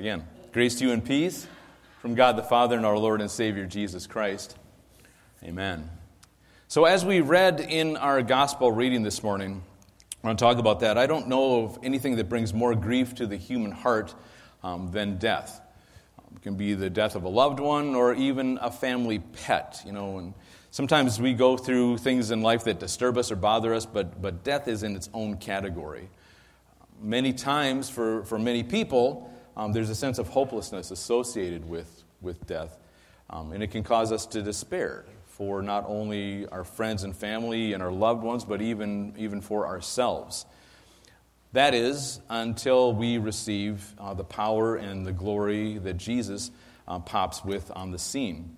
Again, grace to you and peace from God the Father and our Lord and Savior Jesus Christ. Amen. So, as we read in our gospel reading this morning, I want to talk about that. I don't know of anything that brings more grief to the human heart um, than death. Um, it can be the death of a loved one or even a family pet, you know. And sometimes we go through things in life that disturb us or bother us, but, but death is in its own category. Many times, for, for many people, um, there's a sense of hopelessness associated with, with death, um, and it can cause us to despair for not only our friends and family and our loved ones, but even, even for ourselves. That is, until we receive uh, the power and the glory that Jesus uh, pops with on the scene.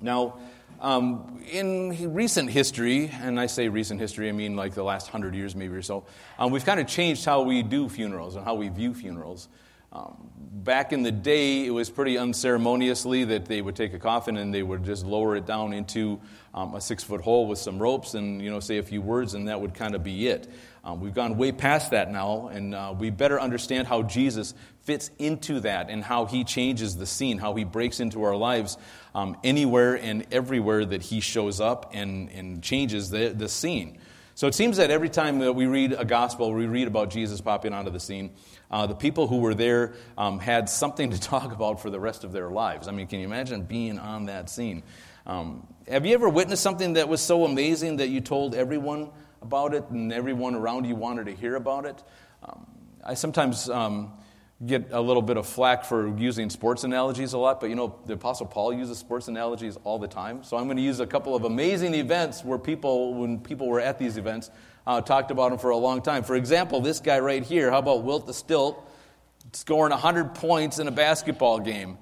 Now, um, in recent history, and I say recent history, I mean like the last hundred years maybe or so, um, we've kind of changed how we do funerals and how we view funerals. Um, back in the day, it was pretty unceremoniously that they would take a coffin and they would just lower it down into um, a six foot hole with some ropes and you know say a few words, and that would kind of be it. Um, we've gone way past that now, and uh, we better understand how Jesus fits into that and how he changes the scene, how he breaks into our lives um, anywhere and everywhere that he shows up and, and changes the, the scene. So it seems that every time that we read a gospel, we read about Jesus popping onto the scene, uh, the people who were there um, had something to talk about for the rest of their lives. I mean, can you imagine being on that scene? Um, have you ever witnessed something that was so amazing that you told everyone about it and everyone around you wanted to hear about it? Um, I sometimes um, get a little bit of flack for using sports analogies a lot, but you know, the Apostle Paul uses sports analogies all the time. So I'm going to use a couple of amazing events where people, when people were at these events, uh, talked about them for a long time. For example, this guy right here, how about Wilt the Stilt scoring 100 points in a basketball game?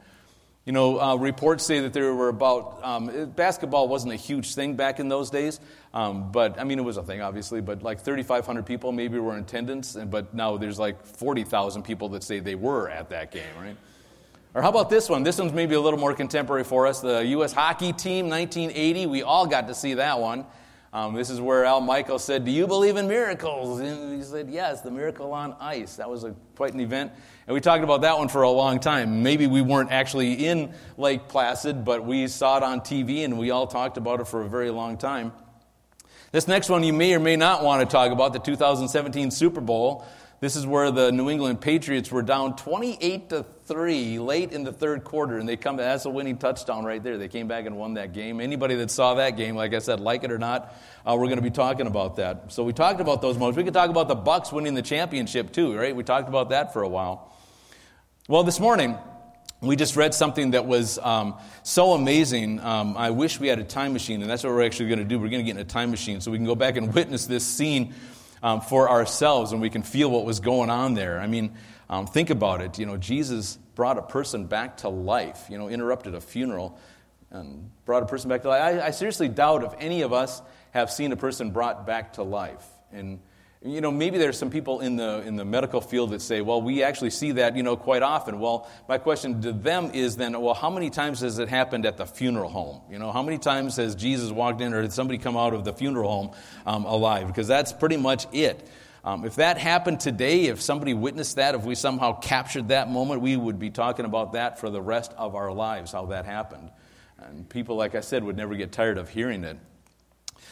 You know, uh, reports say that there were about, um, basketball wasn't a huge thing back in those days, um, but I mean, it was a thing, obviously, but like 3,500 people maybe were in attendance, and, but now there's like 40,000 people that say they were at that game, right? Or how about this one? This one's maybe a little more contemporary for us. The U.S. hockey team, 1980. We all got to see that one. Um, this is where Al Michaels said, Do you believe in miracles? And he said, Yes, the miracle on ice. That was a, quite an event. And we talked about that one for a long time. Maybe we weren't actually in Lake Placid, but we saw it on TV and we all talked about it for a very long time. This next one you may or may not want to talk about the 2017 Super Bowl. This is where the New England Patriots were down 28 to 3 late in the third quarter, and they come that's a winning touchdown right there. They came back and won that game. Anybody that saw that game, like I said, like it or not, uh, we're going to be talking about that. So we talked about those moments. We could talk about the Bucks winning the championship too, right? We talked about that for a while. Well, this morning we just read something that was um, so amazing. Um, I wish we had a time machine, and that's what we're actually going to do. We're going to get in a time machine so we can go back and witness this scene um, for ourselves and we can feel what was going on there. I mean, um, think about it. You know, Jesus brought a person back to life, you know, interrupted a funeral and brought a person back to life. I, I seriously doubt if any of us have seen a person brought back to life. And you know, maybe there's some people in the, in the medical field that say, well, we actually see that, you know, quite often. Well, my question to them is then, well, how many times has it happened at the funeral home? You know, how many times has Jesus walked in or did somebody come out of the funeral home um, alive? Because that's pretty much it. Um, if that happened today, if somebody witnessed that, if we somehow captured that moment, we would be talking about that for the rest of our lives, how that happened. And people, like I said, would never get tired of hearing it.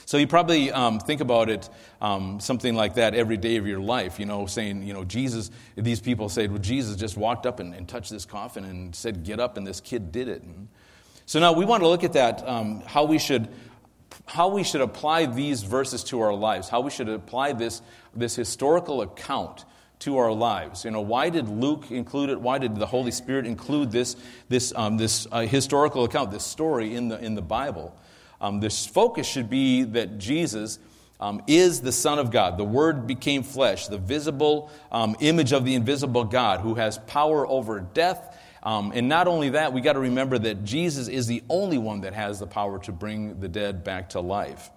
So you probably um, think about it, um, something like that every day of your life, you know, saying, you know, Jesus, these people said, well, Jesus just walked up and, and touched this coffin and said, get up, and this kid did it. And so now we want to look at that, um, how we should how we should apply these verses to our lives, how we should apply this, this historical account to our lives. You know, why did Luke include it? Why did the Holy Spirit include this, this, um, this uh, historical account, this story in the, in the Bible? Um, this focus should be that Jesus um, is the Son of God. The Word became flesh, the visible um, image of the invisible God who has power over death. Um, and not only that, we got to remember that Jesus is the only one that has the power to bring the dead back to life.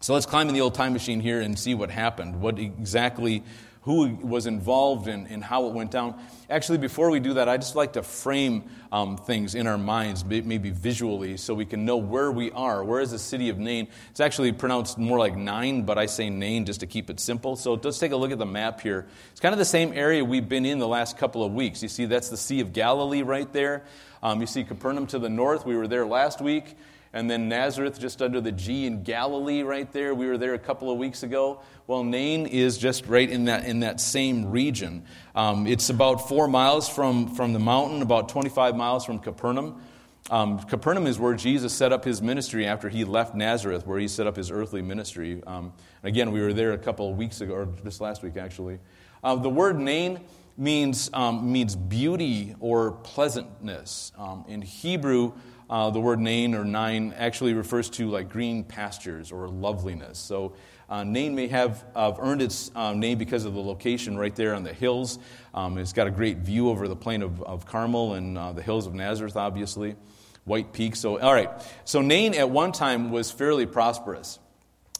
So let's climb in the old time machine here and see what happened. What exactly who was involved in, in how it went down. Actually, before we do that, I just like to frame um, things in our minds, maybe visually, so we can know where we are. Where is the city of Nain? It's actually pronounced more like Nine, but I say Nain just to keep it simple. So let's take a look at the map here. It's kind of the same area we've been in the last couple of weeks. You see, that's the Sea of Galilee right there. Um, you see Capernaum to the north. We were there last week. And then Nazareth, just under the G in Galilee, right there. We were there a couple of weeks ago. Well, Nain is just right in that, in that same region. Um, it's about four miles from, from the mountain, about 25 miles from Capernaum. Um, Capernaum is where Jesus set up his ministry after he left Nazareth, where he set up his earthly ministry. Um, again, we were there a couple of weeks ago, or just last week, actually. Uh, the word Nain means, um, means beauty or pleasantness. Um, in Hebrew, uh, the word Nain or Nine actually refers to like green pastures or loveliness. So uh, Nain may have uh, earned its uh, name because of the location right there on the hills. Um, it's got a great view over the plain of, of Carmel and uh, the hills of Nazareth, obviously. White Peak. So, all right. So Nain at one time was fairly prosperous.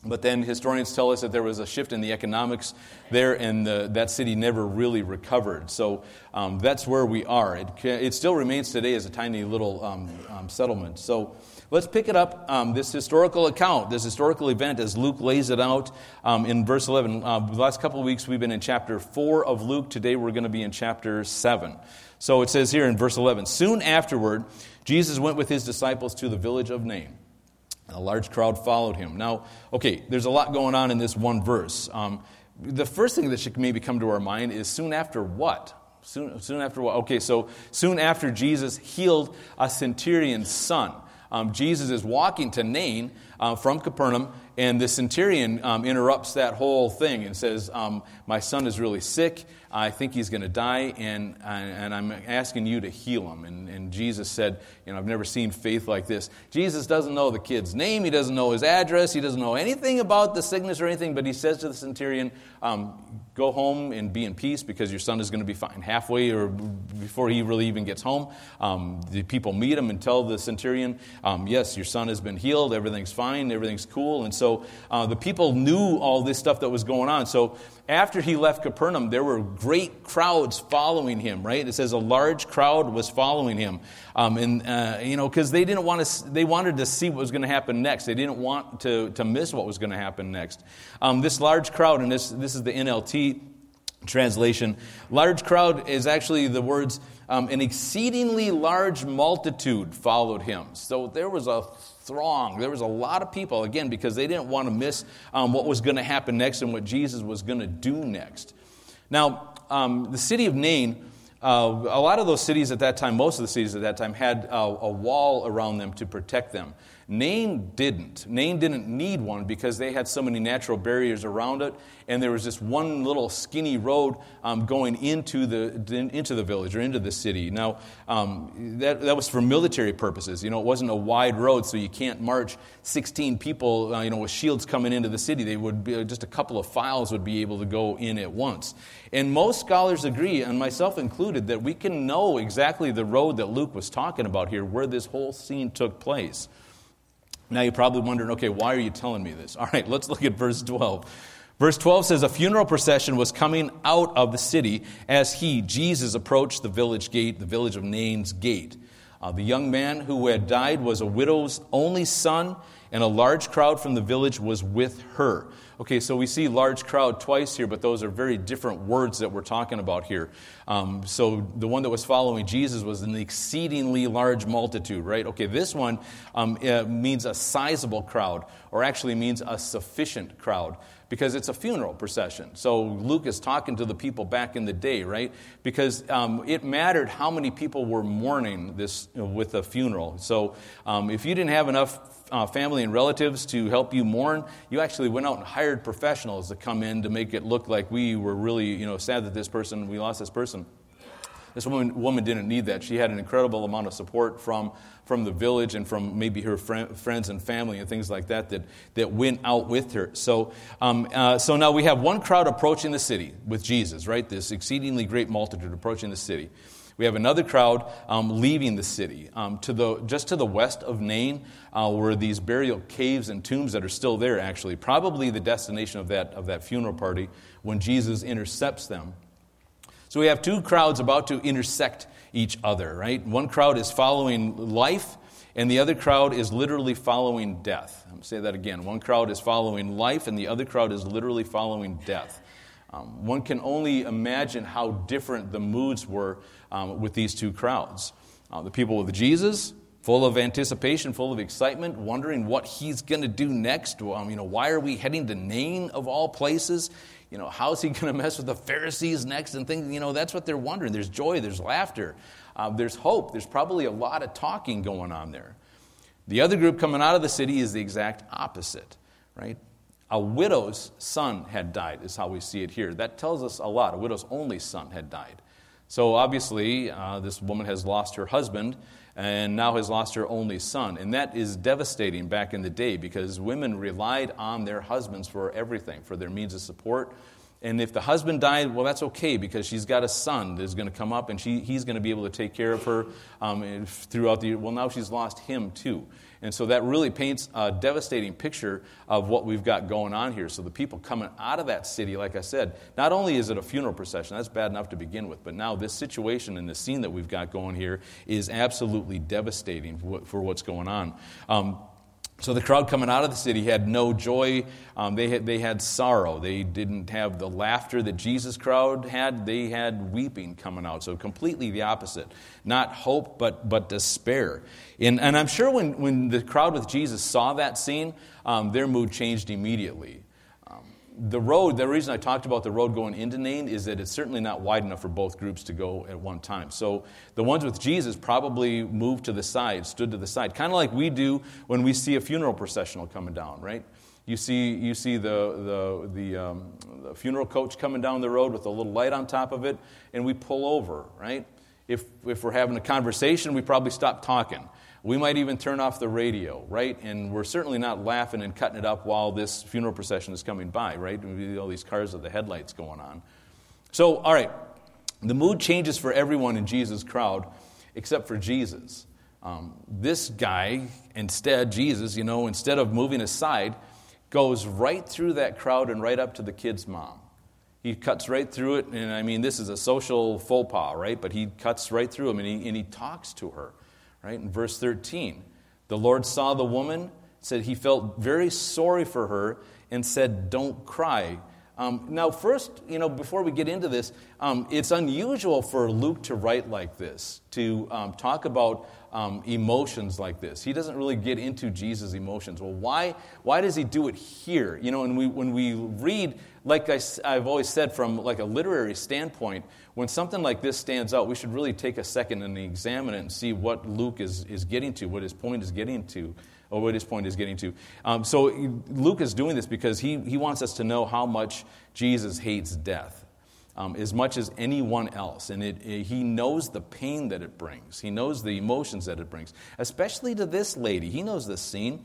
But then historians tell us that there was a shift in the economics there, and the, that city never really recovered. So um, that's where we are. It, it, still remains today as a tiny little um, um, settlement. So let's pick it up, um, this historical account, this historical event, as Luke lays it out um, in verse 11. Uh, the last couple of weeks we've been in chapter 4 of Luke. Today we're going to be in chapter 7. So it says here in verse 11 Soon afterward, Jesus went with his disciples to the village of Nain. A large crowd followed him. Now, okay, there's a lot going on in this one verse. Um, the first thing that should maybe come to our mind is soon after what? Soon, soon after what? Okay, so soon after Jesus healed a centurion's son. Um, Jesus is walking to Nain uh, from Capernaum, and the centurion um, interrupts that whole thing and says, um, My son is really sick. I think he's going to die, and, and I'm asking you to heal him. And, and Jesus said, You know, I've never seen faith like this. Jesus doesn't know the kid's name, he doesn't know his address, he doesn't know anything about the sickness or anything, but he says to the centurion, um, Go home and be in peace because your son is going to be fine. Halfway or before he really even gets home, um, the people meet him and tell the centurion, um, Yes, your son has been healed, everything's fine, everything's cool. And so uh, the people knew all this stuff that was going on. So after he left Capernaum, there were great crowds following him, right? It says a large crowd was following him. Um, and, uh, you know, because they didn't want to, they wanted to see what was going to happen next. They didn't want to, to miss what was going to happen next. Um, this large crowd, and this, this is the NLT translation, large crowd is actually the words, um, an exceedingly large multitude followed him. So there was a throng. There was a lot of people, again, because they didn't want to miss um, what was going to happen next and what Jesus was going to do next. Now, um, the city of Nain, uh, a lot of those cities at that time, most of the cities at that time, had a, a wall around them to protect them. Nain didn't. Nain didn't need one because they had so many natural barriers around it, and there was just one little skinny road um, going into the, into the village or into the city. Now, um, that, that was for military purposes. You know, it wasn't a wide road, so you can't march 16 people, uh, you know, with shields coming into the city. They would be, just a couple of files would be able to go in at once. And most scholars agree, and myself included, that we can know exactly the road that Luke was talking about here, where this whole scene took place. Now you're probably wondering, okay, why are you telling me this? All right, let's look at verse 12. Verse 12 says, A funeral procession was coming out of the city as he, Jesus, approached the village gate, the village of Nain's gate. Uh, the young man who had died was a widow's only son, and a large crowd from the village was with her. Okay, so we see large crowd twice here, but those are very different words that we're talking about here. Um, so the one that was following Jesus was an exceedingly large multitude, right? Okay, this one um, means a sizable crowd, or actually means a sufficient crowd because it's a funeral procession. So Luke is talking to the people back in the day, right? Because um, it mattered how many people were mourning this you know, with a funeral. So um, if you didn't have enough uh, family and relatives to help you mourn, you actually went out and hired professionals to come in to make it look like we were really, you know, sad that this person, we lost this person. This woman, woman didn't need that. She had an incredible amount of support from, from the village and from maybe her friends and family and things like that that, that went out with her. So, um, uh, so now we have one crowd approaching the city with Jesus, right? This exceedingly great multitude approaching the city. We have another crowd um, leaving the city. Um, to the, just to the west of Nain uh, were these burial caves and tombs that are still there, actually. Probably the destination of that, of that funeral party when Jesus intercepts them. So we have two crowds about to intersect each other, right? One crowd is following life, and the other crowd is literally following death. I'm say that again. One crowd is following life, and the other crowd is literally following death. Um, one can only imagine how different the moods were um, with these two crowds. Uh, the people with Jesus, full of anticipation, full of excitement, wondering what he's going to do next. Um, you know, why are we heading to Nain of all places? You know, how's he going to mess with the Pharisees next? And things, you know, that's what they're wondering. There's joy, there's laughter, uh, there's hope. There's probably a lot of talking going on there. The other group coming out of the city is the exact opposite, right? A widow's son had died, is how we see it here. That tells us a lot. A widow's only son had died. So obviously, uh, this woman has lost her husband and now has lost her only son. And that is devastating back in the day because women relied on their husbands for everything, for their means of support. And if the husband died, well, that's okay because she's got a son that's going to come up and she, he's going to be able to take care of her um, throughout the year. Well, now she's lost him too. And so that really paints a devastating picture of what we've got going on here. So the people coming out of that city, like I said, not only is it a funeral procession, that's bad enough to begin with, but now this situation and the scene that we've got going here is absolutely devastating for what's going on. Um, so the crowd coming out of the city had no joy. Um, they, had, they had sorrow. They didn't have the laughter that Jesus' crowd had. They had weeping coming out. So completely the opposite. Not hope, but, but despair. And, and I'm sure when, when the crowd with Jesus saw that scene, um, their mood changed immediately the road, the reason I talked about the road going into Nain is that it's certainly not wide enough for both groups to go at one time. So the ones with Jesus probably moved to the side, stood to the side, kind of like we do when we see a funeral processional coming down, right? You see, you see the, the, the, um, the funeral coach coming down the road with a little light on top of it, and we pull over, right? If, if we're having a conversation, we probably stop talking. We might even turn off the radio, right? And we're certainly not laughing and cutting it up while this funeral procession is coming by, right? All these cars with the headlights going on. So, all right, the mood changes for everyone in Jesus' crowd except for Jesus. Um, this guy, instead, Jesus, you know, instead of moving aside, goes right through that crowd and right up to the kid's mom. He cuts right through it, and I mean, this is a social faux pas, right? But he cuts right through him and he, and he talks to her. Right? In verse 13, the Lord saw the woman, said he felt very sorry for her, and said, Don't cry. Um, now, first, you know, before we get into this, um, it's unusual for Luke to write like this, to um, talk about um, emotions like this. He doesn't really get into Jesus' emotions. Well, why, why does he do it here? You know, and we, when we read, like I, I've always said, from like a literary standpoint, when something like this stands out, we should really take a second and examine it and see what Luke is, is getting to, what his point is getting to, or what his point is getting to. Um, so Luke is doing this because he, he wants us to know how much Jesus hates death. Um, as much as anyone else. And it, it, he knows the pain that it brings. He knows the emotions that it brings, especially to this lady. He knows this scene.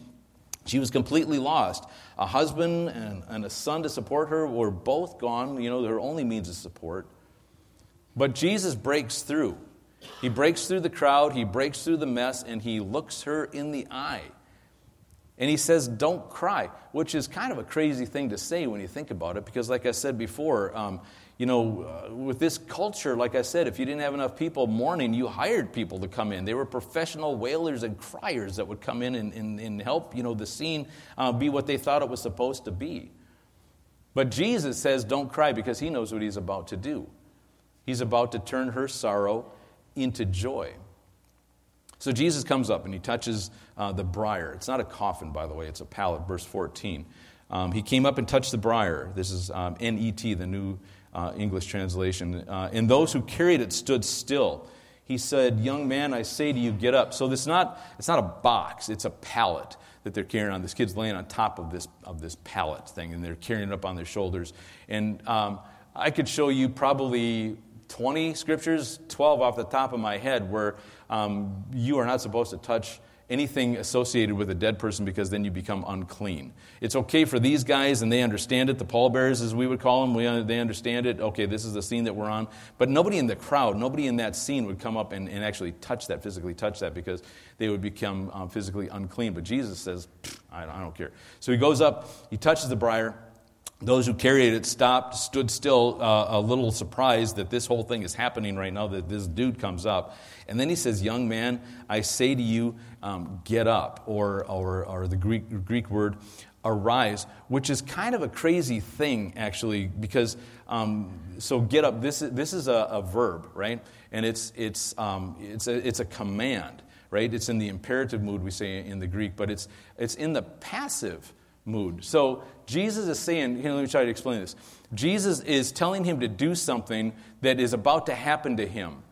She was completely lost. A husband and, and a son to support her were both gone, you know, their only means of support. But Jesus breaks through. He breaks through the crowd, he breaks through the mess, and he looks her in the eye. And he says, Don't cry, which is kind of a crazy thing to say when you think about it, because, like I said before, um, you know, uh, with this culture, like I said, if you didn't have enough people mourning, you hired people to come in. They were professional wailers and criers that would come in and, and, and help, you know, the scene uh, be what they thought it was supposed to be. But Jesus says, Don't cry, because he knows what he's about to do. He's about to turn her sorrow into joy. So Jesus comes up and he touches uh, the briar. It's not a coffin, by the way, it's a pallet, verse 14. Um, he came up and touched the briar. This is um, NET, the New uh, English translation. Uh, and those who carried it stood still. He said, Young man, I say to you, get up. So this not, it's not a box, it's a pallet that they're carrying on. This kid's laying on top of this, of this pallet thing, and they're carrying it up on their shoulders. And um, I could show you probably 20 scriptures, 12 off the top of my head, where um, you are not supposed to touch anything associated with a dead person because then you become unclean. It's okay for these guys, and they understand it. The pallbearers, as we would call them, we, they understand it. Okay, this is the scene that we're on. But nobody in the crowd, nobody in that scene would come up and, and actually touch that, physically touch that, because they would become um, physically unclean. But Jesus says, I don't, I don't care. So he goes up, he touches the briar. Those who carried it stopped, stood still, uh, a little surprised that this whole thing is happening right now, that this dude comes up. And then he says, Young man, I say to you, um, get up, or, or, or the Greek, Greek word, arise, which is kind of a crazy thing, actually, because um, so get up, this is, this is a, a verb, right? And it's, it's, um, it's, a, it's a command, right? It's in the imperative mood, we say in the Greek, but it's, it's in the passive mood. So Jesus is saying, here, let me try to explain this. Jesus is telling him to do something that is about to happen to him.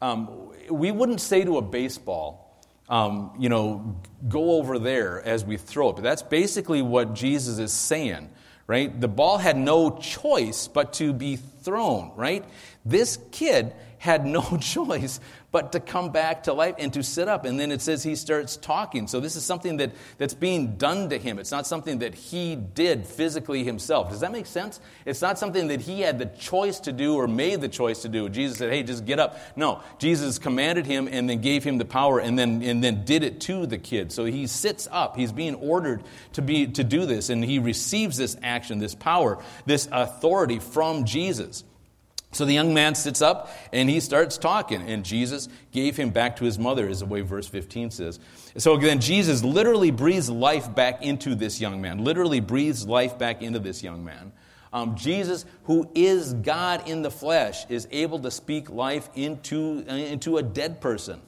Um, we wouldn't say to a baseball, um, you know, go over there as we throw it. But that's basically what Jesus is saying, right? The ball had no choice but to be thrown, right? This kid had no choice but to come back to life and to sit up. And then it says he starts talking. So this is something that, that's being done to him. It's not something that he did physically himself. Does that make sense? It's not something that he had the choice to do or made the choice to do. Jesus said, hey, just get up. No, Jesus commanded him and then gave him the power and then, and then did it to the kid. So he sits up. He's being ordered to, be, to do this. And he receives this action, this power, this authority from Jesus. So the young man sits up and he starts talking, and Jesus gave him back to his mother, is the way verse 15 says. So then Jesus literally breathes life back into this young man, literally breathes life back into this young man. Um, Jesus, who is God in the flesh, is able to speak life into, into a dead person.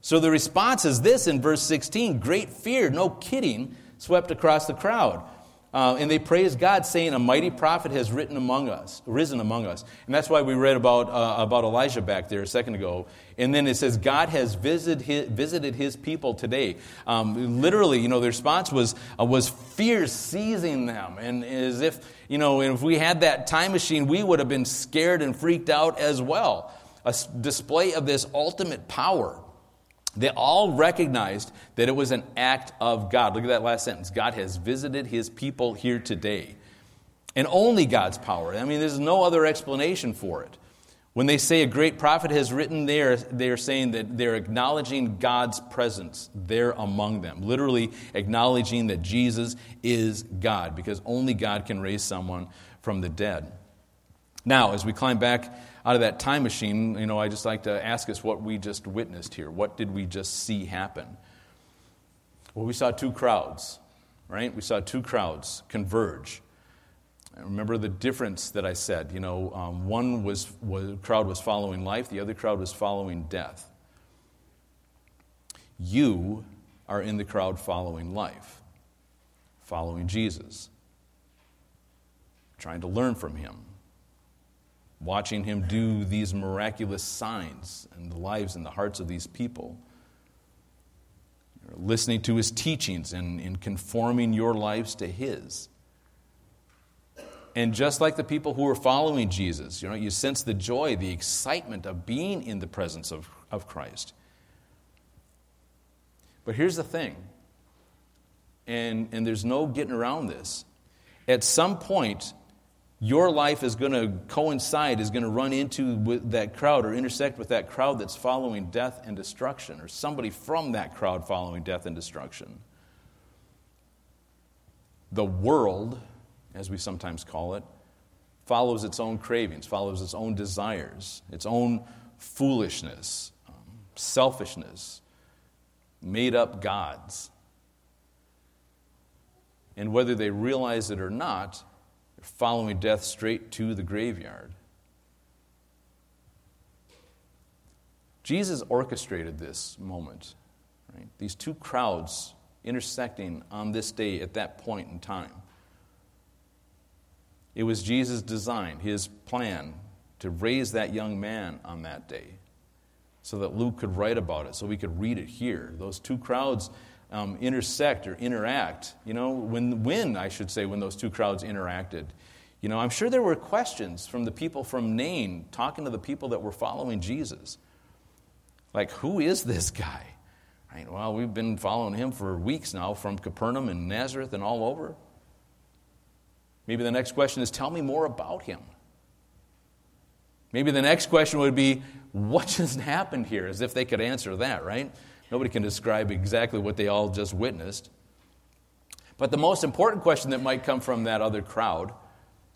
So the response is this in verse 16 great fear, no kidding, swept across the crowd. Uh, and they praise God, saying, A mighty prophet has written among us, risen among us. And that's why we read about, uh, about Elijah back there a second ago. And then it says, God has visited his, visited his people today. Um, literally, you know, the response was, uh, was fear seizing them. And as if, you know, if we had that time machine, we would have been scared and freaked out as well. A display of this ultimate power. They all recognized that it was an act of God. Look at that last sentence. God has visited his people here today. And only God's power. I mean, there's no other explanation for it. When they say a great prophet has written there, they're saying that they're acknowledging God's presence there among them. Literally acknowledging that Jesus is God, because only God can raise someone from the dead. Now, as we climb back out of that time machine, you know, I just like to ask us what we just witnessed here. What did we just see happen? Well, we saw two crowds, right? We saw two crowds converge. remember the difference that I said. You know, um, one was, was crowd was following life, the other crowd was following death. You are in the crowd following life, following Jesus, trying to learn from him watching him do these miraculous signs in the lives and the hearts of these people. Listening to his teachings and, and conforming your lives to his. And just like the people who were following Jesus, you know, you sense the joy, the excitement of being in the presence of, of Christ. But here's the thing, and, and there's no getting around this. At some point, your life is going to coincide, is going to run into that crowd or intersect with that crowd that's following death and destruction, or somebody from that crowd following death and destruction. The world, as we sometimes call it, follows its own cravings, follows its own desires, its own foolishness, um, selfishness, made up gods. And whether they realize it or not, following death straight to the graveyard. Jesus orchestrated this moment, right? These two crowds intersecting on this day at that point in time. It was Jesus' design, his plan to raise that young man on that day so that Luke could write about it, so we could read it here. Those two crowds um, intersect or interact. You know, when, when, I should say, when those two crowds interacted. You know, I'm sure there were questions from the people from Nain talking to the people that were following Jesus. Like, who is this guy? Right? Well, we've been following him for weeks now from Capernaum and Nazareth and all over. Maybe the next question is tell me more about him. Maybe the next question would be what just happened here? As if they could answer that, right? Nobody can describe exactly what they all just witnessed. But the most important question that might come from that other crowd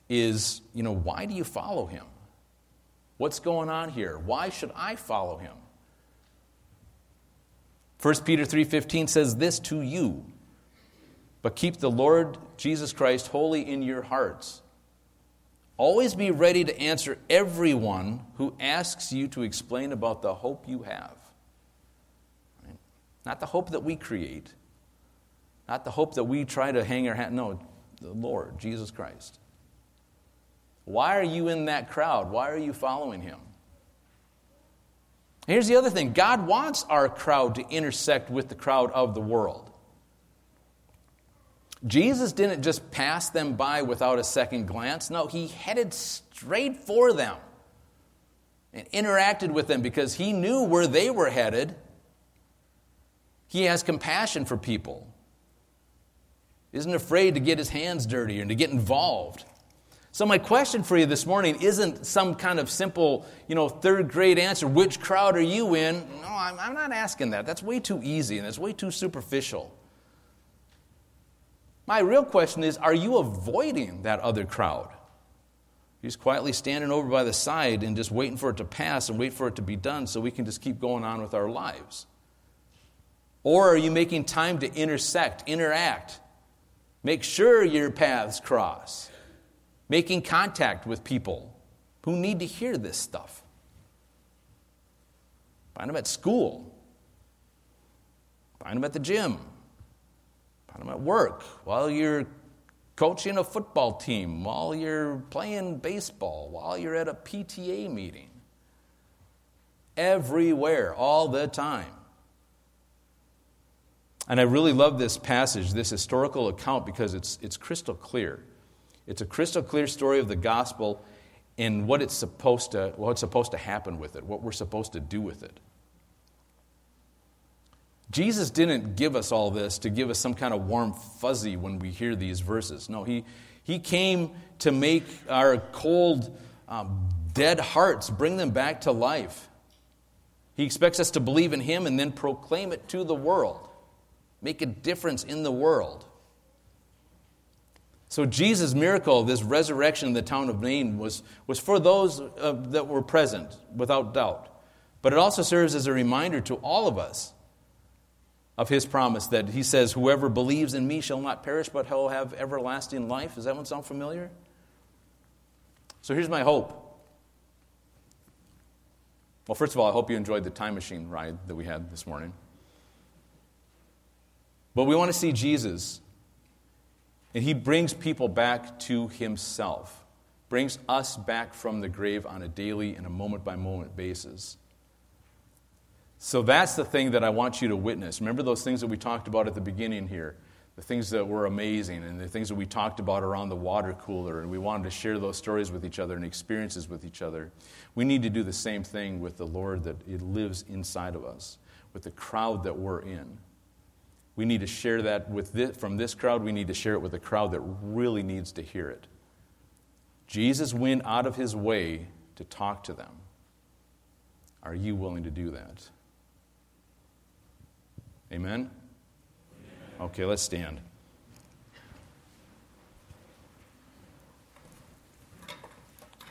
is, you know, why do you follow him? What's going on here? Why should I follow him? 1 Peter 3:15 says this to you, but keep the Lord Jesus Christ holy in your hearts. Always be ready to answer everyone who asks you to explain about the hope you have. Not the hope that we create, not the hope that we try to hang our hat. No, the Lord, Jesus Christ. Why are you in that crowd? Why are you following him? Here's the other thing God wants our crowd to intersect with the crowd of the world. Jesus didn't just pass them by without a second glance. No, he headed straight for them and interacted with them because he knew where they were headed. He has compassion for people, isn't afraid to get his hands dirty and to get involved. So, my question for you this morning isn't some kind of simple, you know, third grade answer which crowd are you in? No, I'm, I'm not asking that. That's way too easy and it's way too superficial. My real question is are you avoiding that other crowd? He's quietly standing over by the side and just waiting for it to pass and wait for it to be done so we can just keep going on with our lives. Or are you making time to intersect, interact, make sure your paths cross? making contact with people who need to hear this stuff. Find them at school, find them at the gym, find them at work while you're coaching a football team, while you're playing baseball, while you're at a PTA meeting. Everywhere, all the time. And I really love this passage, this historical account, because it's, it's crystal clear. It's a crystal clear story of the gospel and what it's supposed to, what's supposed to happen with it, what we're supposed to do with it. Jesus didn't give us all this to give us some kind of warm fuzzy when we hear these verses. No, he, he came to make our cold, um, dead hearts, bring them back to life. He expects us to believe in Him and then proclaim it to the world, make a difference in the world. So, Jesus' miracle, this resurrection in the town of Nain, was, was for those uh, that were present, without doubt. But it also serves as a reminder to all of us of his promise that he says, Whoever believes in me shall not perish, but he'll have everlasting life. Does that one sound familiar? So, here's my hope. Well, first of all, I hope you enjoyed the time machine ride that we had this morning. But we want to see Jesus and he brings people back to himself, brings us back from the grave on a daily and a moment by moment basis. So that's the thing that I want you to witness. Remember those things that we talked about at the beginning here? The things that were amazing and the things that we talked about around the water cooler, and we wanted to share those stories with each other and experiences with each other. We need to do the same thing with the Lord that it lives inside of us, with the crowd that we're in. We need to share that with this, from this crowd. We need to share it with a crowd that really needs to hear it. Jesus went out of his way to talk to them. Are you willing to do that? Amen? Amen. Okay, let's stand.